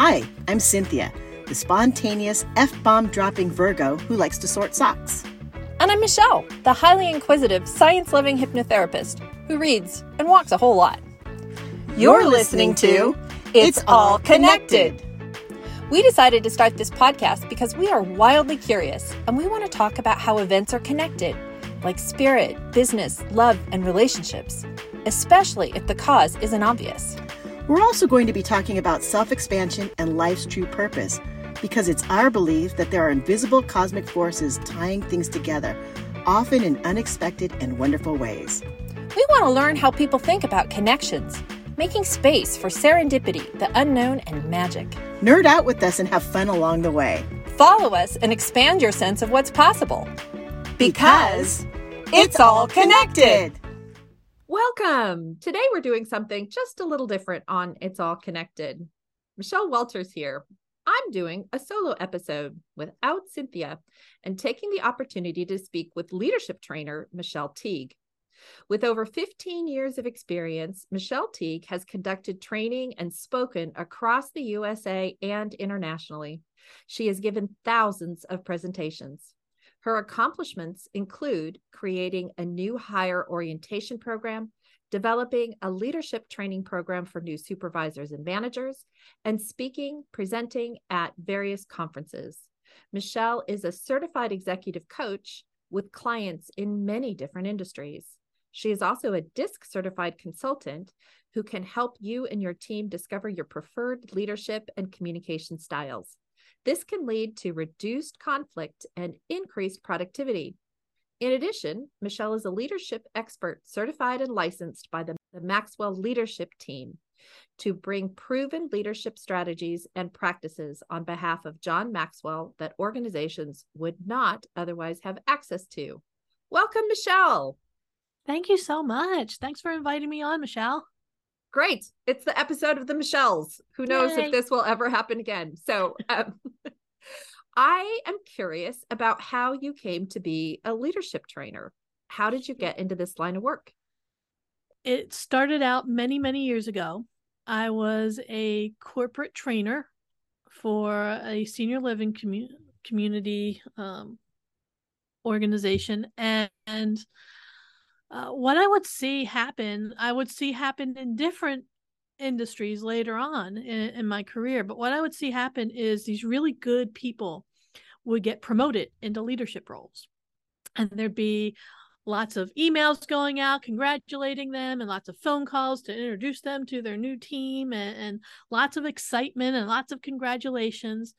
Hi, I'm Cinthia, the spontaneous F bomb dropping Virgo who likes to sort socks. And I'm Michelle, the highly inquisitive, science loving hypnotherapist who reads and walks a whole lot. You're listening to It's All Connected. We decided to start this podcast because we are wildly curious and we want to talk about how events are connected, like spirit, business, love, and relationships, especially if the cause isn't obvious. We're also going to be talking about self expansion and life's true purpose because it's our belief that there are invisible cosmic forces tying things together, often in unexpected and wonderful ways. We want to learn how people think about connections, making space for serendipity, the unknown, and magic. Nerd out with us and have fun along the way. Follow us and expand your sense of what's possible. Because it's all connected. Welcome! Today we're doing something just a little different on It's All Connected. Michelle Walters here. I'm doing a solo episode without Cinthia and taking the opportunity to speak with leadership trainer Michelle Teague. With over 15 years of experience, Michelle Teague has conducted training and spoken across the USA and internationally. She has given thousands of presentations. Her accomplishments include creating a new hire orientation program, developing a leadership training program for new supervisors and managers, and speaking, presenting at various conferences. Michelle is a certified executive coach with clients in many different industries. She is also a DISC certified consultant who can help you and your team discover your preferred leadership and communication styles. This can lead to reduced conflict and increased productivity. In addition, Michelle is a leadership expert certified and licensed by the, the Maxwell Leadership Team to bring proven leadership strategies and practices on behalf of John Maxwell that organizations would not otherwise have access to. Welcome, Michelle. Thank you so much. Thanks for inviting me on, Michelle. Great. It's the episode of the Michelles. Who knows Yay. if this will ever happen again? So, um, I am curious about how you came to be a leadership trainer. How did you get into this line of work? It started out many, many years ago. I was a corporate trainer for a senior living commu- community um, organization. And, and uh, what I would see happen, I would see happen in different industries later on in, in my career. But what I would see happen is these really good people would get promoted into leadership roles. And there'd be lots of emails going out congratulating them and lots of phone calls to introduce them to their new team and, and lots of excitement and lots of congratulations.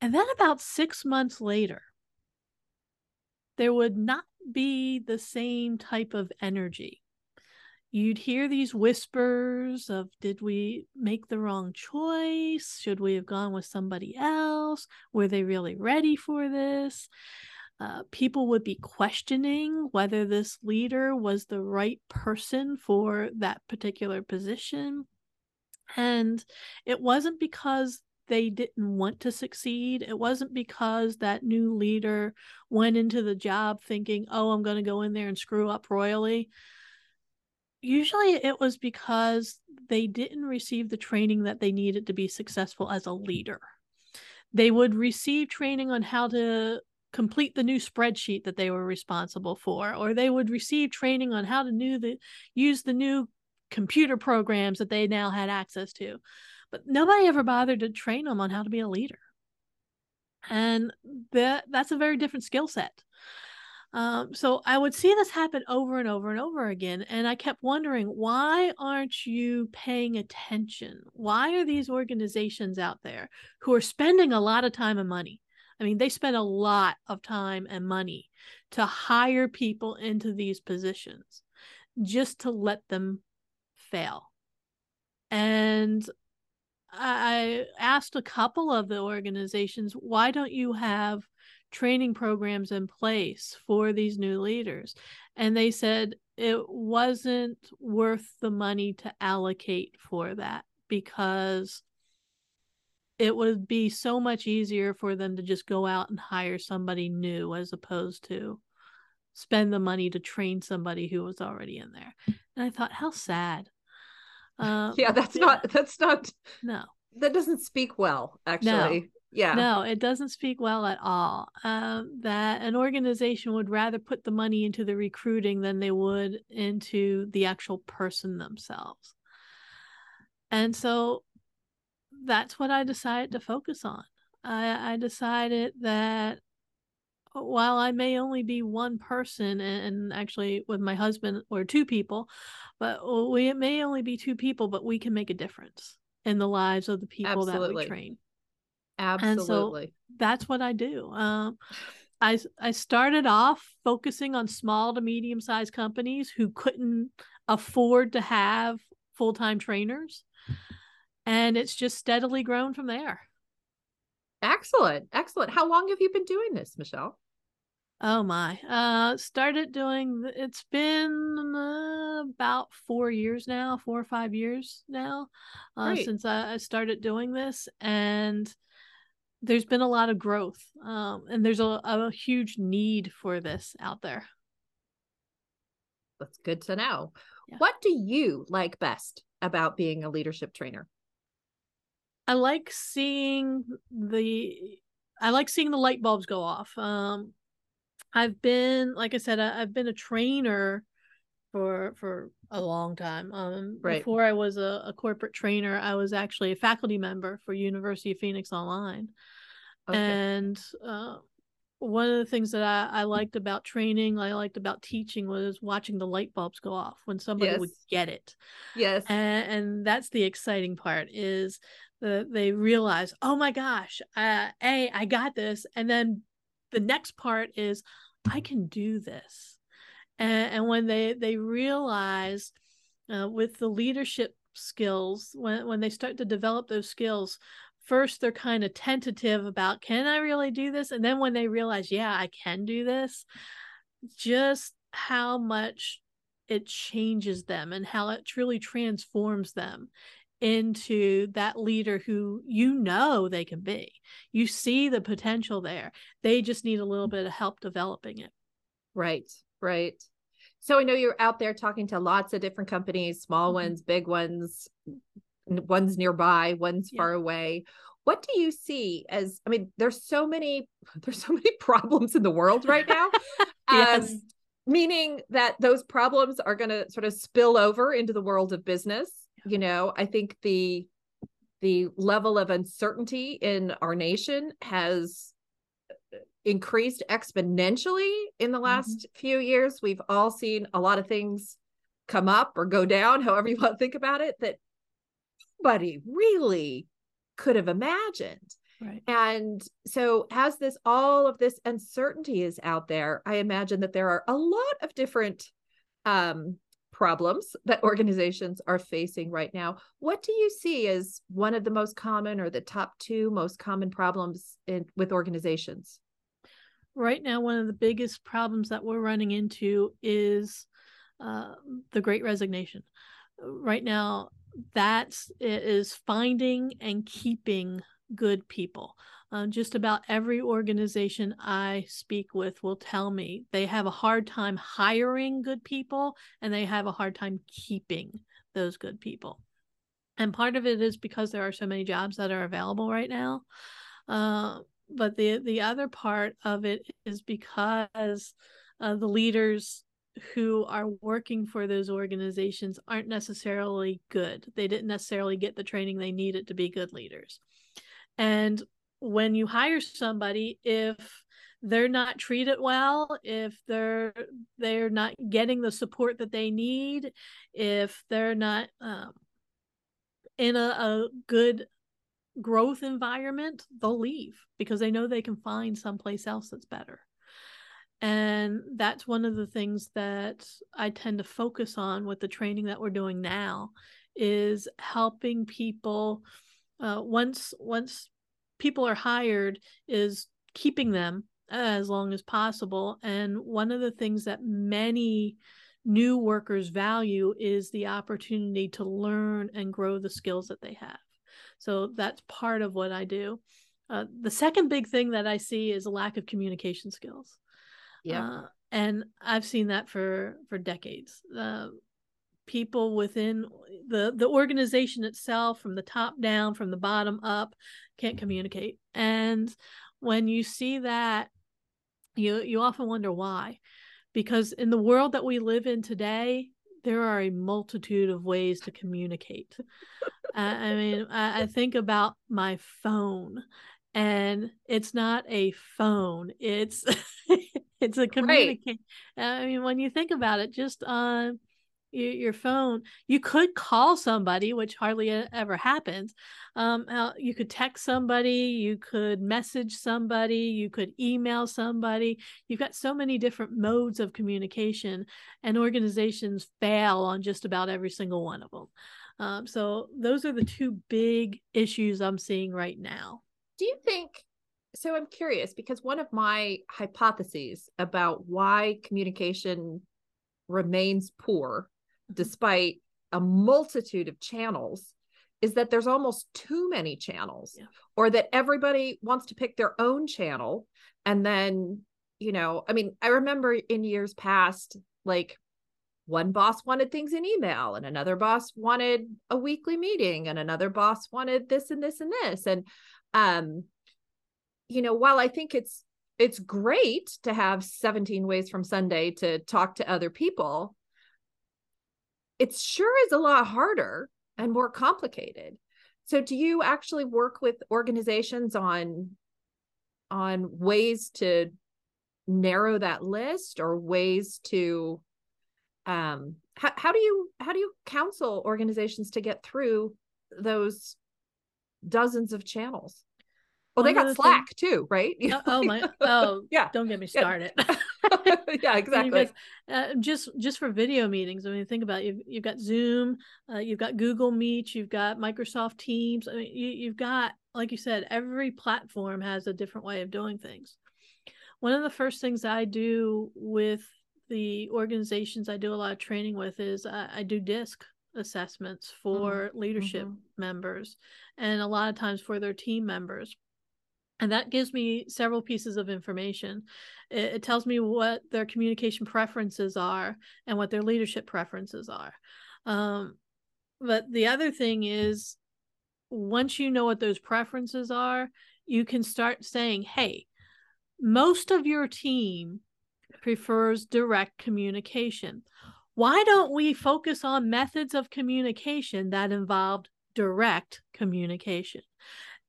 And then about six months later, there would not be the same type of energy. You'd hear these whispers of did we make the wrong choice? Should we have gone with somebody else? Were they really ready for this? Uh, people would be questioning whether this leader was the right person for that particular position. And it wasn't because they didn't want to succeed. It wasn't because that new leader went into the job thinking, oh, I'm going to go in there and screw up royally usually it was because they didn't receive the training that they needed to be successful as a leader. They would receive training on how to complete the new spreadsheet that they were responsible for, or they would receive training on how to new the, use the new computer programs that they now had access to. But nobody ever bothered to train them on how to be a leader. And that that's a very different skill set. Um, so I would see this happen over and over and over again. And I kept wondering, why aren't you paying attention? Why are these organizations out there who are spending a lot of time and money? I mean, they spend a lot of time and money to hire people into these positions just to let them fail. And I asked a couple of the organizations, why don't you have training programs in place for these new leaders. And they said it wasn't worth the money to allocate for that because it would be so much easier for them to just go out and hire somebody new as opposed to spend the money to train somebody who was already in there. And I thought, how sad. Uh, yeah, that's not that's not no that doesn't speak well actually. No. Yeah. No, it doesn't speak well at all. Um, that an organization would rather put the money into the recruiting than they would into the actual person themselves. And so that's what I decided to focus on. I, I decided that while I may only be one person, and, actually with my husband or two people, but we it may only be two people, but we can make a difference in the lives of the people Absolutely. that we train. Absolutely. And so that's what I do. Um, I I started off focusing on small to medium sized companies who couldn't afford to have full time trainers, and it's just steadily grown from there. Excellent, excellent. How long have you been doing this, Michelle? Oh my. Uh started doing it's been uh, about 4 years now, 4 or 5 years now uh, since I, I started doing this and there's been a lot of growth um and there's a, a huge need for this out there. That's good to know. Yeah. What do you like best about being a leadership trainer? I like seeing the I like seeing the light bulbs go off. Um I've been, like I said, I, have been a trainer for for a long time. Um, right. Before I was a, a, corporate trainer, I was actually a faculty member for University of Phoenix Online. Okay. And uh, one of the things that I, I liked about training, I liked about teaching was watching the light bulbs go off when somebody yes. would get it. Yes. And, and that's the exciting part is that they realize, oh my gosh, uh, A, I got this. And then the next part is I can do this. And, and when they they realize uh, with the leadership skills, when when they start to develop those skills, first they're kind of tentative about can I really do this, and then when they realize, yeah, I can do this, just how much it changes them and how it truly transforms them into that leader who you know they can be. You see the potential there. They just need a little bit of help developing it. Right, right. So I know you're out there talking to lots of different companies, small mm-hmm. ones, big ones, ones nearby, ones yeah. far away. What do you see as I mean, there's so many there's so many problems in the world right now. yes. Um, meaning that those problems are going to sort of spill over into the world of business you know i think the the level of uncertainty in our nation has increased exponentially in the last mm-hmm. few years we've all seen a lot of things come up or go down however you want to think about it that nobody really could have imagined Right. And so, as this all of this uncertainty is out there, I imagine that there are a lot of different um, problems that organizations are facing right now. What do you see as one of the most common or the top two most common problems in, with organizations? Right now, one of the biggest problems that we're running into is uh, the great resignation. Right now, that is finding and keeping good people. Uh, just about every organization I speak with will tell me they have a hard time hiring good people and they have a hard time keeping those good people. And part of it is because there are so many jobs that are available right now. Uh, but the the other part of it is because uh, the leaders who are working for those organizations aren't necessarily good. They didn't necessarily get the training they needed to be good leaders. And when you hire somebody, if they're not treated well, if they're they're not getting the support that they need, if they're not um, in a, a good growth environment, they'll leave because they know they can find someplace else that's better. And that's one of the things that I tend to focus on with the training that we're doing now is helping people uh, once once people are hired is keeping them as long as possible. And one of the things that many new workers value is the opportunity to learn and grow the skills that they have. So that's part of what i do. Uh, the second big thing that i see is a lack of communication skills. Yeah. Uh, and i've seen that for for decades. Uh, people within the the organization itself from the top down from the bottom up can't mm-hmm. communicate. And when you see that you you often wonder why because in the world that we live in today there are a multitude of ways to communicate. I mean I, I think about my phone and it's not a phone it's it's a communicate right. i mean when you think about it just on your, phone you could call somebody which hardly ever happens um you could text somebody you could message somebody you could email somebody you've got so many different modes of communication and organizations fail on just about every single one of them um, so those are the two big issues i'm seeing right now do you think so i'm curious because one of my hypotheses about why communication remains poor. Despite a multitude of channels is that there's almost too many channels yeah. or that everybody wants to pick their own channel and then you know i mean i remember in years past like one boss wanted things in email and another boss wanted a weekly meeting and another boss wanted this and this and this and um you know while i think it's it's great to have 17 ways from sunday to talk to other people it sure is a lot harder and more complicated so do you actually work with organizations on on ways to narrow that list or ways to um how, how do you how do you counsel organizations to get through those dozens of channels. Well, they got Slack thing... too, right? Oh, oh, my! Oh, yeah. Don't get me started. yeah, exactly. uh, just just for video meetings. I mean, think about it. You've you've got Zoom, uh, you've got Google Meet, you've got Microsoft Teams. I mean, you, you've got, like you said, every platform has a different way of doing things. One of the first things I do with the organizations I do a lot of training with is I, I do DISC assessments for mm-hmm. leadership mm-hmm. members and a lot of times for their team members and that gives me several pieces of information. It, it, tells me what their communication preferences are and what their leadership preferences are. Um, but the other thing is once you know what those preferences are you can start saying hey most of your team prefers direct communication. Why don't we focus on methods of communication that involved direct communication?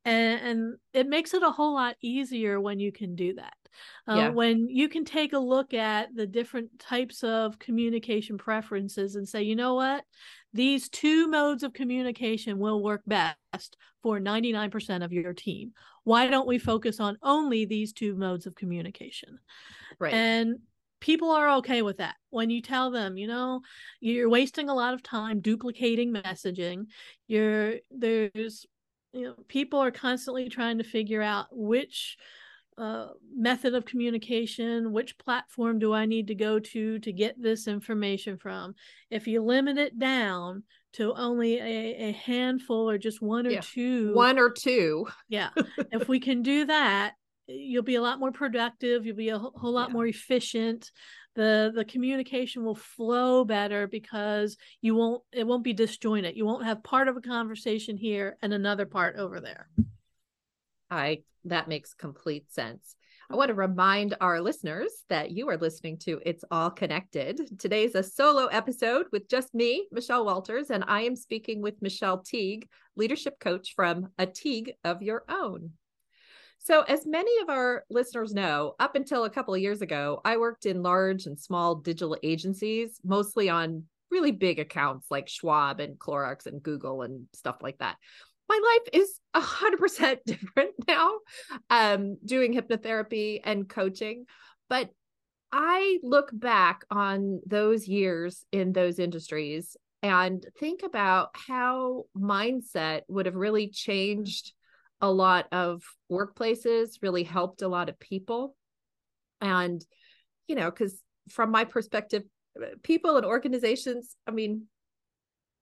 And, and it makes it a whole lot easier when you can do that. Uh, yeah. When you can take a look at the different types of communication preferences and say, you know what, these two modes of communication will work best for 99% of your team. Why don't we focus on only these two modes of communication? Right. And people are okay with that when you tell them you know you're wasting a lot of time duplicating messaging you're there's you know people are constantly trying to figure out which uh, method of communication which platform do i need to go to to get this information from if you limit it down to only a, a handful or just one or yeah. two one or two yeah if we can do that you'll be a lot more productive you'll be a whole lot yeah. more efficient the the communication will flow better because you won't it won't be disjointed you won't have part of a conversation here and another part over there i that makes complete sense I want to remind our listeners that you are listening to It's All Connected. Today's a solo episode with just me, Michelle Walters, and I am speaking with Michelle Teague, leadership coach from A Teague of Your Own. So, as many of our listeners know, up until a couple of years ago, I worked in large and small digital agencies, mostly on really big accounts like Schwab and Clorox and Google and stuff like that. My life is 100% different now, um, doing hypnotherapy and coaching. But I look back on those years in those industries and think about how mindset would have really changed a lot of workplaces, really helped a lot of people. And, you know, because from my perspective, uh, people and organizations, I mean,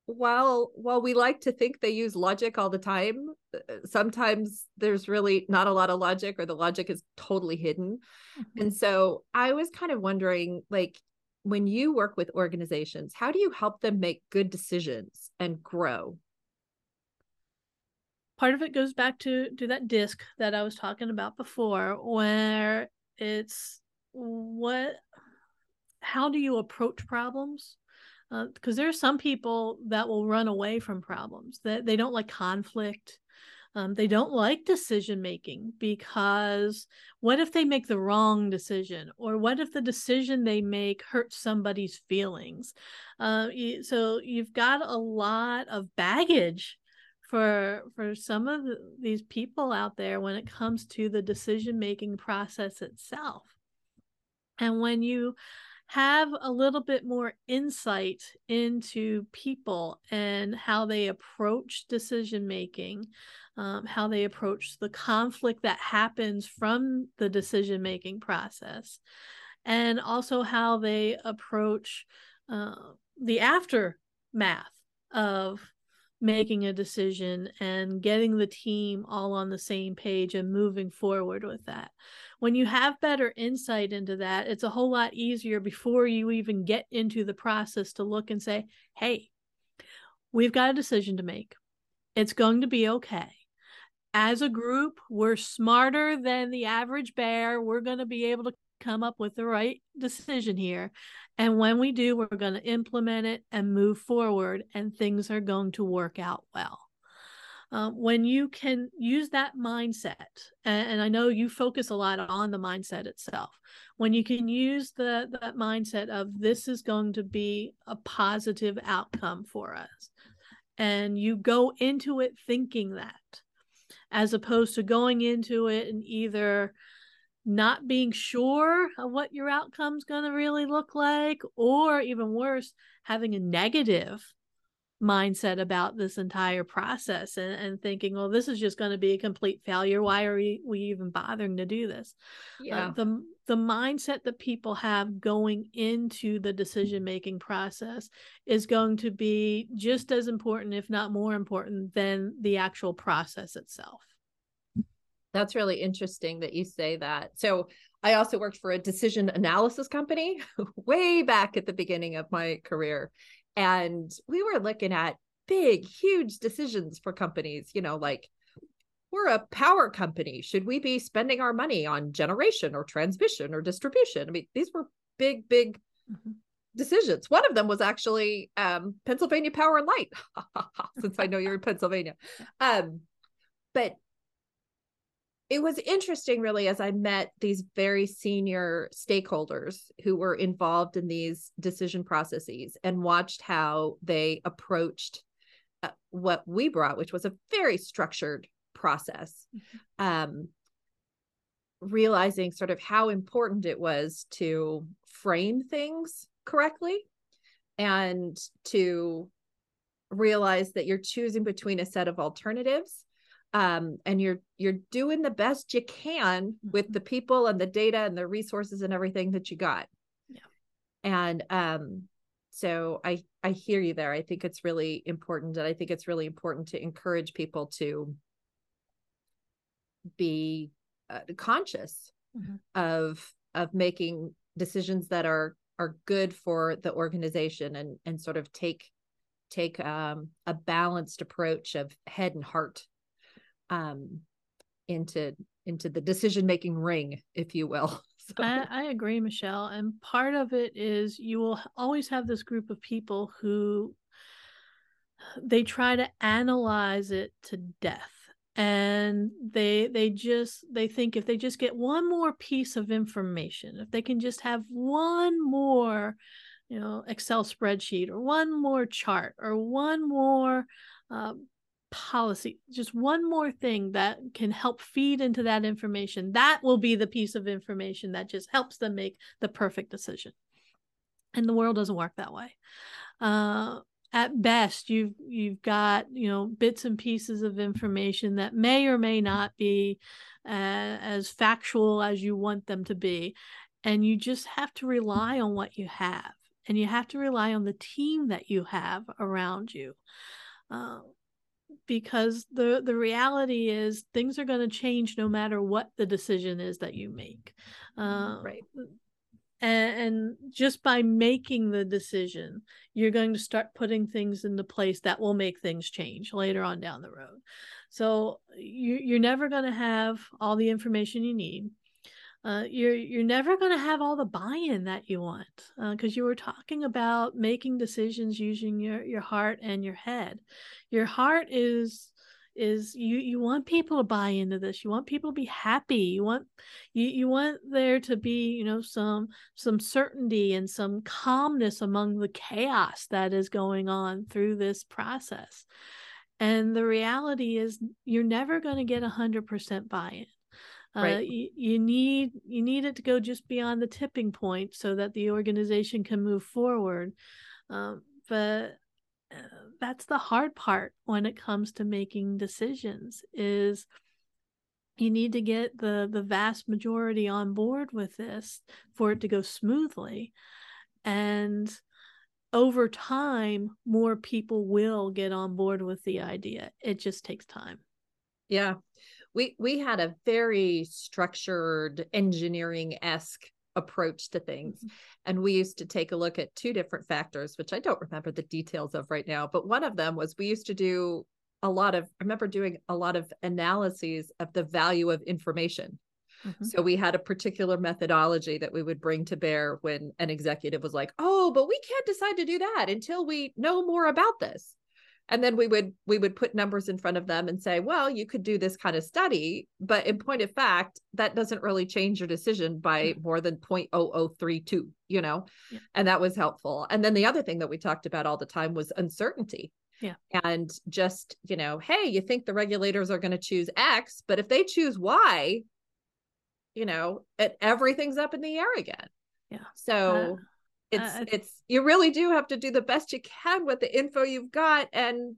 while while we like to think they use logic all the time uh, sometimes there's really not a lot of logic or the logic is totally hidden mm-hmm. and so i was kind of wondering like when you work with organizations, how do you help them make good decisions and grow? Part of it goes back to to that disc that I was talking about before, where it's what how do you approach problems? Because uh, there are some people that will run away from problems that they don't like conflict. Um, they don't like decision making because what if they make the wrong decision? Or what if the decision they make hurts somebody's feelings? Uh, so you've got a lot of baggage for for some of the, these people out there when it comes to the decision making process itself. And when you have a little bit more insight into people and how they approach decision making, um, how they approach the conflict that happens from the decision making process, and also how they approach uh, the aftermath of making a decision and getting the team all on the same page and moving forward with that. When you have better insight into that, it's a whole lot easier before you even get into the process to look and say, hey, we've got a decision to make. It's going to be okay. As a group, we're smarter than the average bear. We're going to be able to come up with the right decision here. And when we do, we're going to implement it and move forward, and things are going to work out well. Um, when you can use that mindset, and, and, I know you focus a lot on the mindset itself, when you can use the that mindset of this is going to be a positive outcome for us, and you go into it thinking that, as opposed to going into it and either not being sure of what your outcome's going to really look like, or even worse, having a negative mindset about this entire process and, and thinking, well, this is just going to be a complete failure. Why are we, we even bothering to do this? Uh, yeah. Uh, the, the mindset that people have going into the decision making process is going to be just as important, if not more important, than the actual process itself. That's really interesting that you say that. So, I also worked for a decision analysis company way back at the beginning of my career. And we were looking at big, huge decisions for companies, you know, like we're a power company. Should we be spending our money on generation or transmission or distribution? I mean, these were big, big mm-hmm. decisions. One of them was actually um, Pennsylvania Power and Light, since I know you're in Pennsylvania. Um, but it was interesting really as i met these very senior stakeholders who were involved in these decision processes and watched how they approached uh, what we brought which was a very structured process mm-hmm. um, realizing sort of how important it was to frame things correctly and to realize that you're choosing between a set of alternatives um, and you're you're doing the best you can with mm-hmm. the people and the data and the resources and everything that you got yeah and um so i i hear you there i think it's really important and i think it's really important to encourage people to be uh, conscious mm-hmm. of of making decisions that are are good for the organization and and sort of take take um, a balanced approach of head and heart um, into into the decision making ring, if you will. So. I, I agree, Michelle. And part of it is you will always have this group of people who they try to analyze it to death and they they just they think if they just get one more piece of information if they can just have one more you know excel spreadsheet or one more chart or one more uh, policy just one more thing that can help feed into that information that will be the piece of information that just helps them make the perfect decision. And the world doesn't work that way. Uh, at best you've you've got you know bits and pieces of information that may or may not be uh, as factual as you want them to be. And you just have to rely on what you have. And you have to rely on the team that you have around you. Uh, because the the reality is things are going to change no matter what the decision is that you make. Uh, right. and, and just by making the decision you're going to start putting things into place that will make things change later on down the road. So you, you're never going to have all the information you need uh, you're you're never going to have all the buy-in that you want because uh, you were talking about making decisions using your your heart and your head. Your heart is is you you want people to buy into this. You want people to be happy. You want you you want there to be you know some some certainty and some calmness among the chaos that is going on through this process. And the reality is you're never going to get 100% buy-in. uh, right. Uh, you, you need you need it to go just beyond the tipping point so that the organization can move forward. Um, but that's the hard part when it comes to making decisions is you need to get the the vast majority on board with this for it to go smoothly. And over time more people will get on board with the idea. It just takes time. Yeah we we had a very structured engineering-esque approach to things. Mm-hmm. And we used to take a look at two different factors, which I don't remember the details of right now, but one of them was we used to do a lot of, I remember doing a lot of analyses of the value of information. Mm-hmm. So we had a particular methodology that we would bring to bear when an executive was like, "Oh, but we can't decide to do that until we know more about this." And then we would we would put numbers in front of them and say well you could do this kind of study. But in point of fact that doesn't really change your decision by more than 0.0032 you know? Yeah. and that was helpful. And then the other thing that we talked about all the time was uncertainty. Yeah. And just you know hey you think the regulators are going to choose x but if they choose y you know it, everything's up in the air again. Yeah. So uh, it's uh, it's you really do have to do the best you can with the info you've got and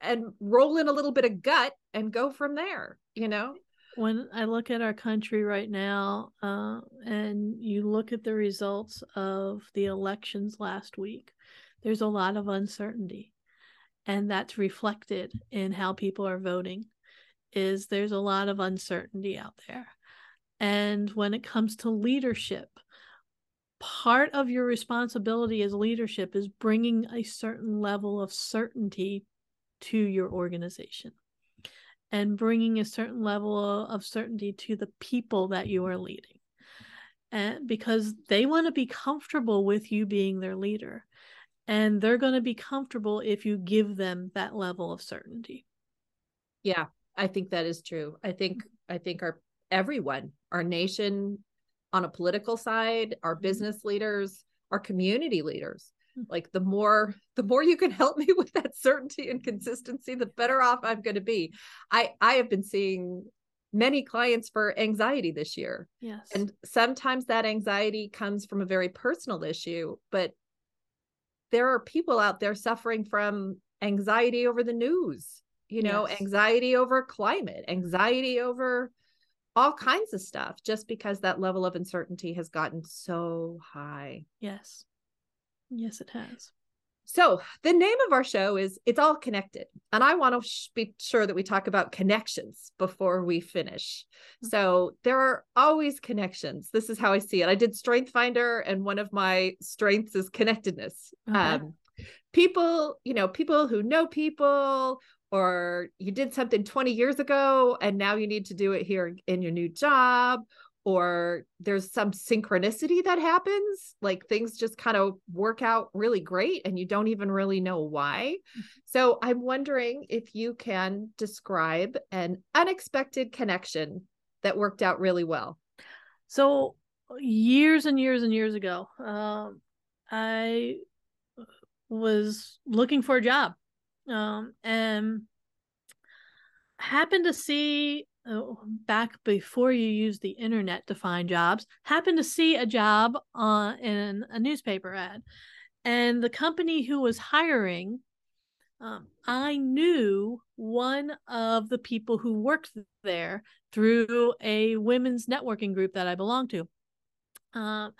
and roll in a little bit of gut and go from there you know? When i look at our country right now uh, and you look at the results of the elections last week there's a lot of uncertainty. And that's reflected in how people are voting is there's a lot of uncertainty out there. And when it comes to leadership part of your responsibility as leadership is bringing a certain level of certainty to your organization and bringing a certain level of certainty to the people that you are leading. And because they want to be comfortable with you being their leader and they're going to be comfortable if you give them that level of certainty. Yeah i think that is true. I think i think our everyone our nation on a political side, our mm-hmm. business leaders, our community leaders. Hmm. Like the more the more you can help me with that certainty and consistency, the better off I'm going to be. I I have been seeing many clients for anxiety this year. Yes. And sometimes that anxiety comes from a very personal issue, but there are people out there suffering from anxiety over the news, you know, yes. anxiety over climate, anxiety over all kinds of stuff just because that level of uncertainty has gotten so high. Yes. Yes, it has. So, the name of our show is It's All Connected. And I want to sh- be sure that we talk about connections before we finish. Mm-hmm. So, there are always connections. This is how I see it. I did Strength Finder, and one of my strengths is connectedness. Okay. Um, people, you know, people who know people or you did something 20 years ago and now you need to do it here in your new job or there's some synchronicity that happens like things just kind of work out really great and you don't even really know why. Mm-hmm. so i'm wondering if you can describe an unexpected connection that worked out really well. So years and years and years ago um, i was looking for a job um, and happened to see uh, back before you used the internet to find jobs happened to see a job on in a newspaper ad. And the company who was hiring um, i knew one of the people who worked there through a women's networking group that i belonged to. Um,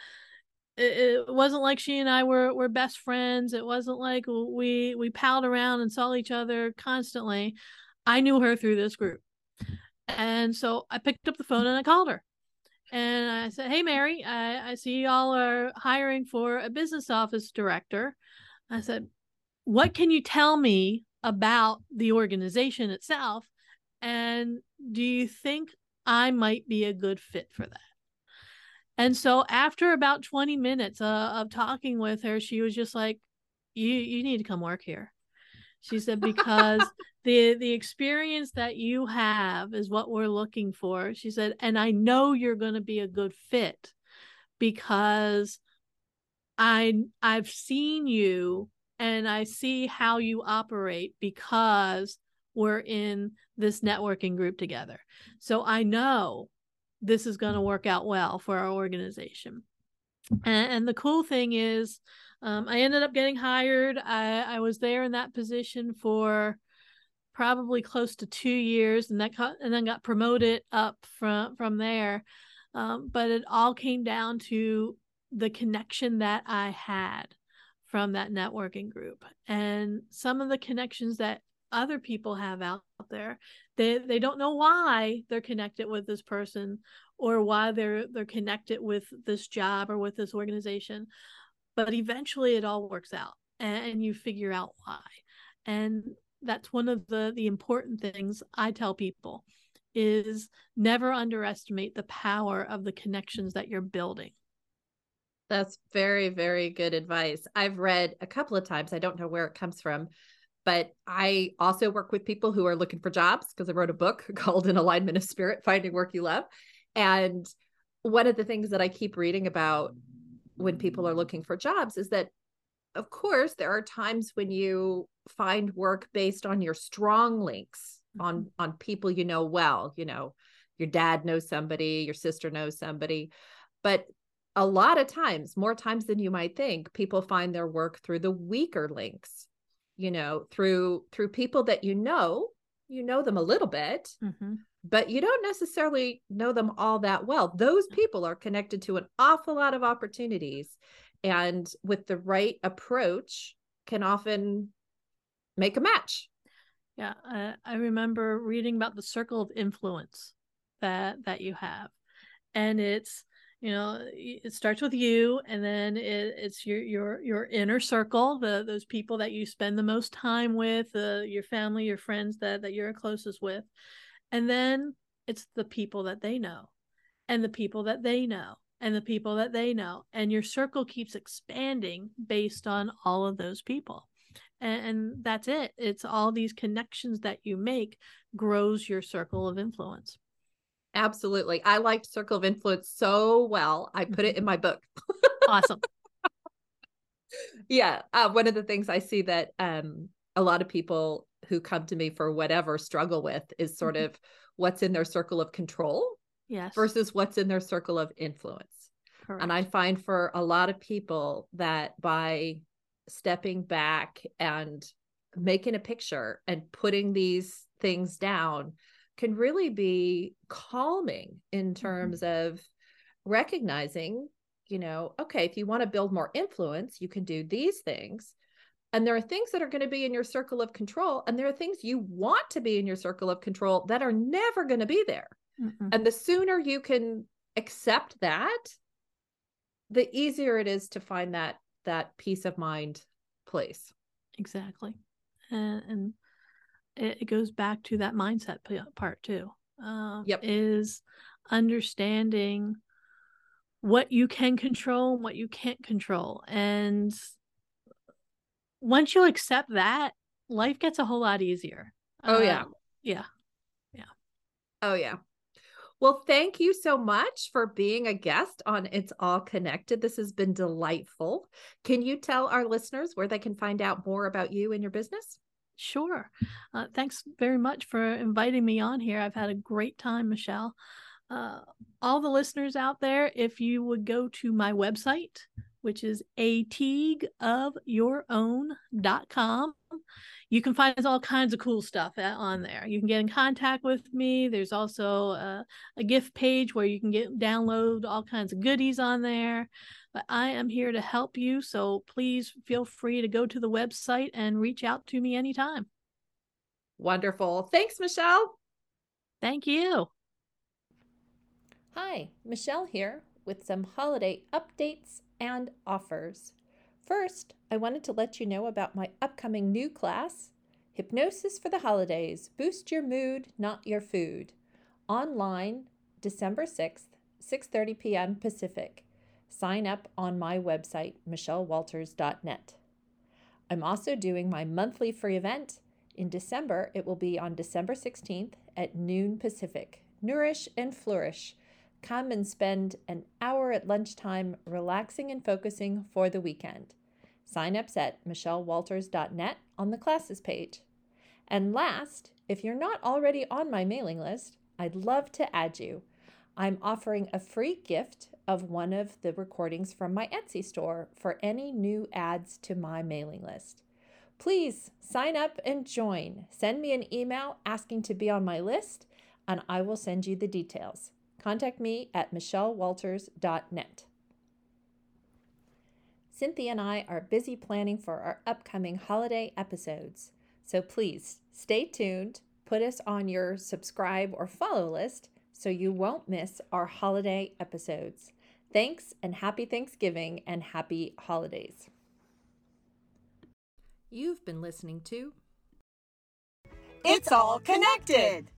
it, it wasn't like she and I were were best friends. It wasn't like we we palled around and saw each other constantly. I knew her through this group. And so I picked up the phone and I called her. and I said, Hey, Mary, I, I see y'all are hiring for a business office director. I said, What can you tell me about the organization itself? And do you think I might be a good fit for that? And so after about 20 minutes uh, of talking with her, she was just like, you you need to come work here. She said because the the experience that you have is what we're looking for. She said and I know you're going to be a good fit because I I've seen you and I see how you operate because we're in this networking group together. So I know this is going to work out well for our organization. And, and the cool thing is, um, I ended up getting hired. I, I was there in that position for probably close to two years, and that got, and then got promoted up from from there. Um, but it all came down to the connection that I had from that networking group, and some of the connections that other people have out there they they don't know why they're connected with this person or why they're they're connected with this job or with this organization but eventually it all works out and you figure out why. And that's one of the the important things i tell people is never underestimate the power of the connections that you're building. That's very very good advice. I've read a couple of times i don't know where it comes from but I also work with people who are looking for jobs because I wrote a book called An Alignment of Spirit Finding Work You Love. And one of the things that I keep reading about when people are looking for jobs is that, of course, there are times when you find work based on your strong links mm-hmm. on on people you know well you know your dad knows somebody your sister knows somebody but a lot of times more times than you might think people find their work through the weaker links you know through through people that you know you know them a little bit mm-hmm. but you don't necessarily know them all that well. Those people are connected to an awful lot of opportunities and with the right approach can often make a match. Yeah uh, i remember reading about the circle of influence that that you have and it's you know it starts with you and then it, it's your your your inner circle the those people that you spend the most time with your family your friends that that you're closest with and then it's the people that they know and the people that they know and the people that they know and your circle keeps expanding based on all of those people and, and that's it. It's all these connections that you make grows your circle of influence Absolutely. I liked Circle of Influence so well. I put it in mm-hmm. my book. awesome. Yeah. Uh, one of the things I see that um, a lot of people who come to me for whatever struggle with is sort mm-hmm. of what's in their circle of control yes. versus what's in their circle of influence. Correct. And I find for a lot of people that by stepping back and making a picture and putting these things down, can really be calming in mm-hmm. terms mm-hmm. of recognizing, you know, okay, if you want to build more influence, you can do these things. And there are things that are going to be in your circle of control, and there are things you want to be in your circle of control that are never going to be there. Mm-hmm. And the sooner you can accept that, the easier it is to find that that peace of mind place. Exactly. And, and it, it goes back to that mindset part too. Um, yep. Is understanding what you can control and what you can't control. And once you accept that, life gets a whole lot easier. Oh, yeah. Um, yeah. Yeah. Oh, yeah. Well, thank you so much for being a guest on It's All Connected. This has been delightful. Can you tell our listeners where they can find out more about you and your business? Sure. Uh, thanks very much for inviting me on here. I've had a great time, Michelle. Uh, all the listeners out there, if you would go to my website, which is ateagueofyourown.com, you can find all kinds of cool stuff on there. You can get in contact with me. There's also a, a gift page where you can get download all kinds of goodies on there but I am here to help you. So please feel free to go to the website and reach out to me anytime. Wonderful. Thanks, Michelle. Thank you. Hi, Michelle here with some holiday updates and offers. First, I wanted to let you know about my upcoming new class, Hypnosis for the Holidaze Boost Your Mood, Not Your Food. Online, December 6th, 6:30 p.m. Pacific. Sign up on my website, michellewalters.net. I'm also doing my monthly free event. In December, it will be on December 16th at noon Pacific. Nourish and flourish. Come and spend an hour at lunchtime relaxing and focusing for the weekend. Sign ups at michellewalters.net on the classes page. And last, if you're not already on my mailing list, I'd love to add you. I'm offering a free gift of one of the recordings from my Etsy store for any new ads to my mailing list. Please sign up and join. Send me an email asking to be on my list, and I will send you the details. Contact me at michellewalters.net. Cinthia and I are busy planning for our upcoming holiday episodes, so please stay tuned, put us on your subscribe or follow list so you won't miss our holiday episodes. Thanks and happy Thanksgiving and happy holidays. You've been listening to It's all connected.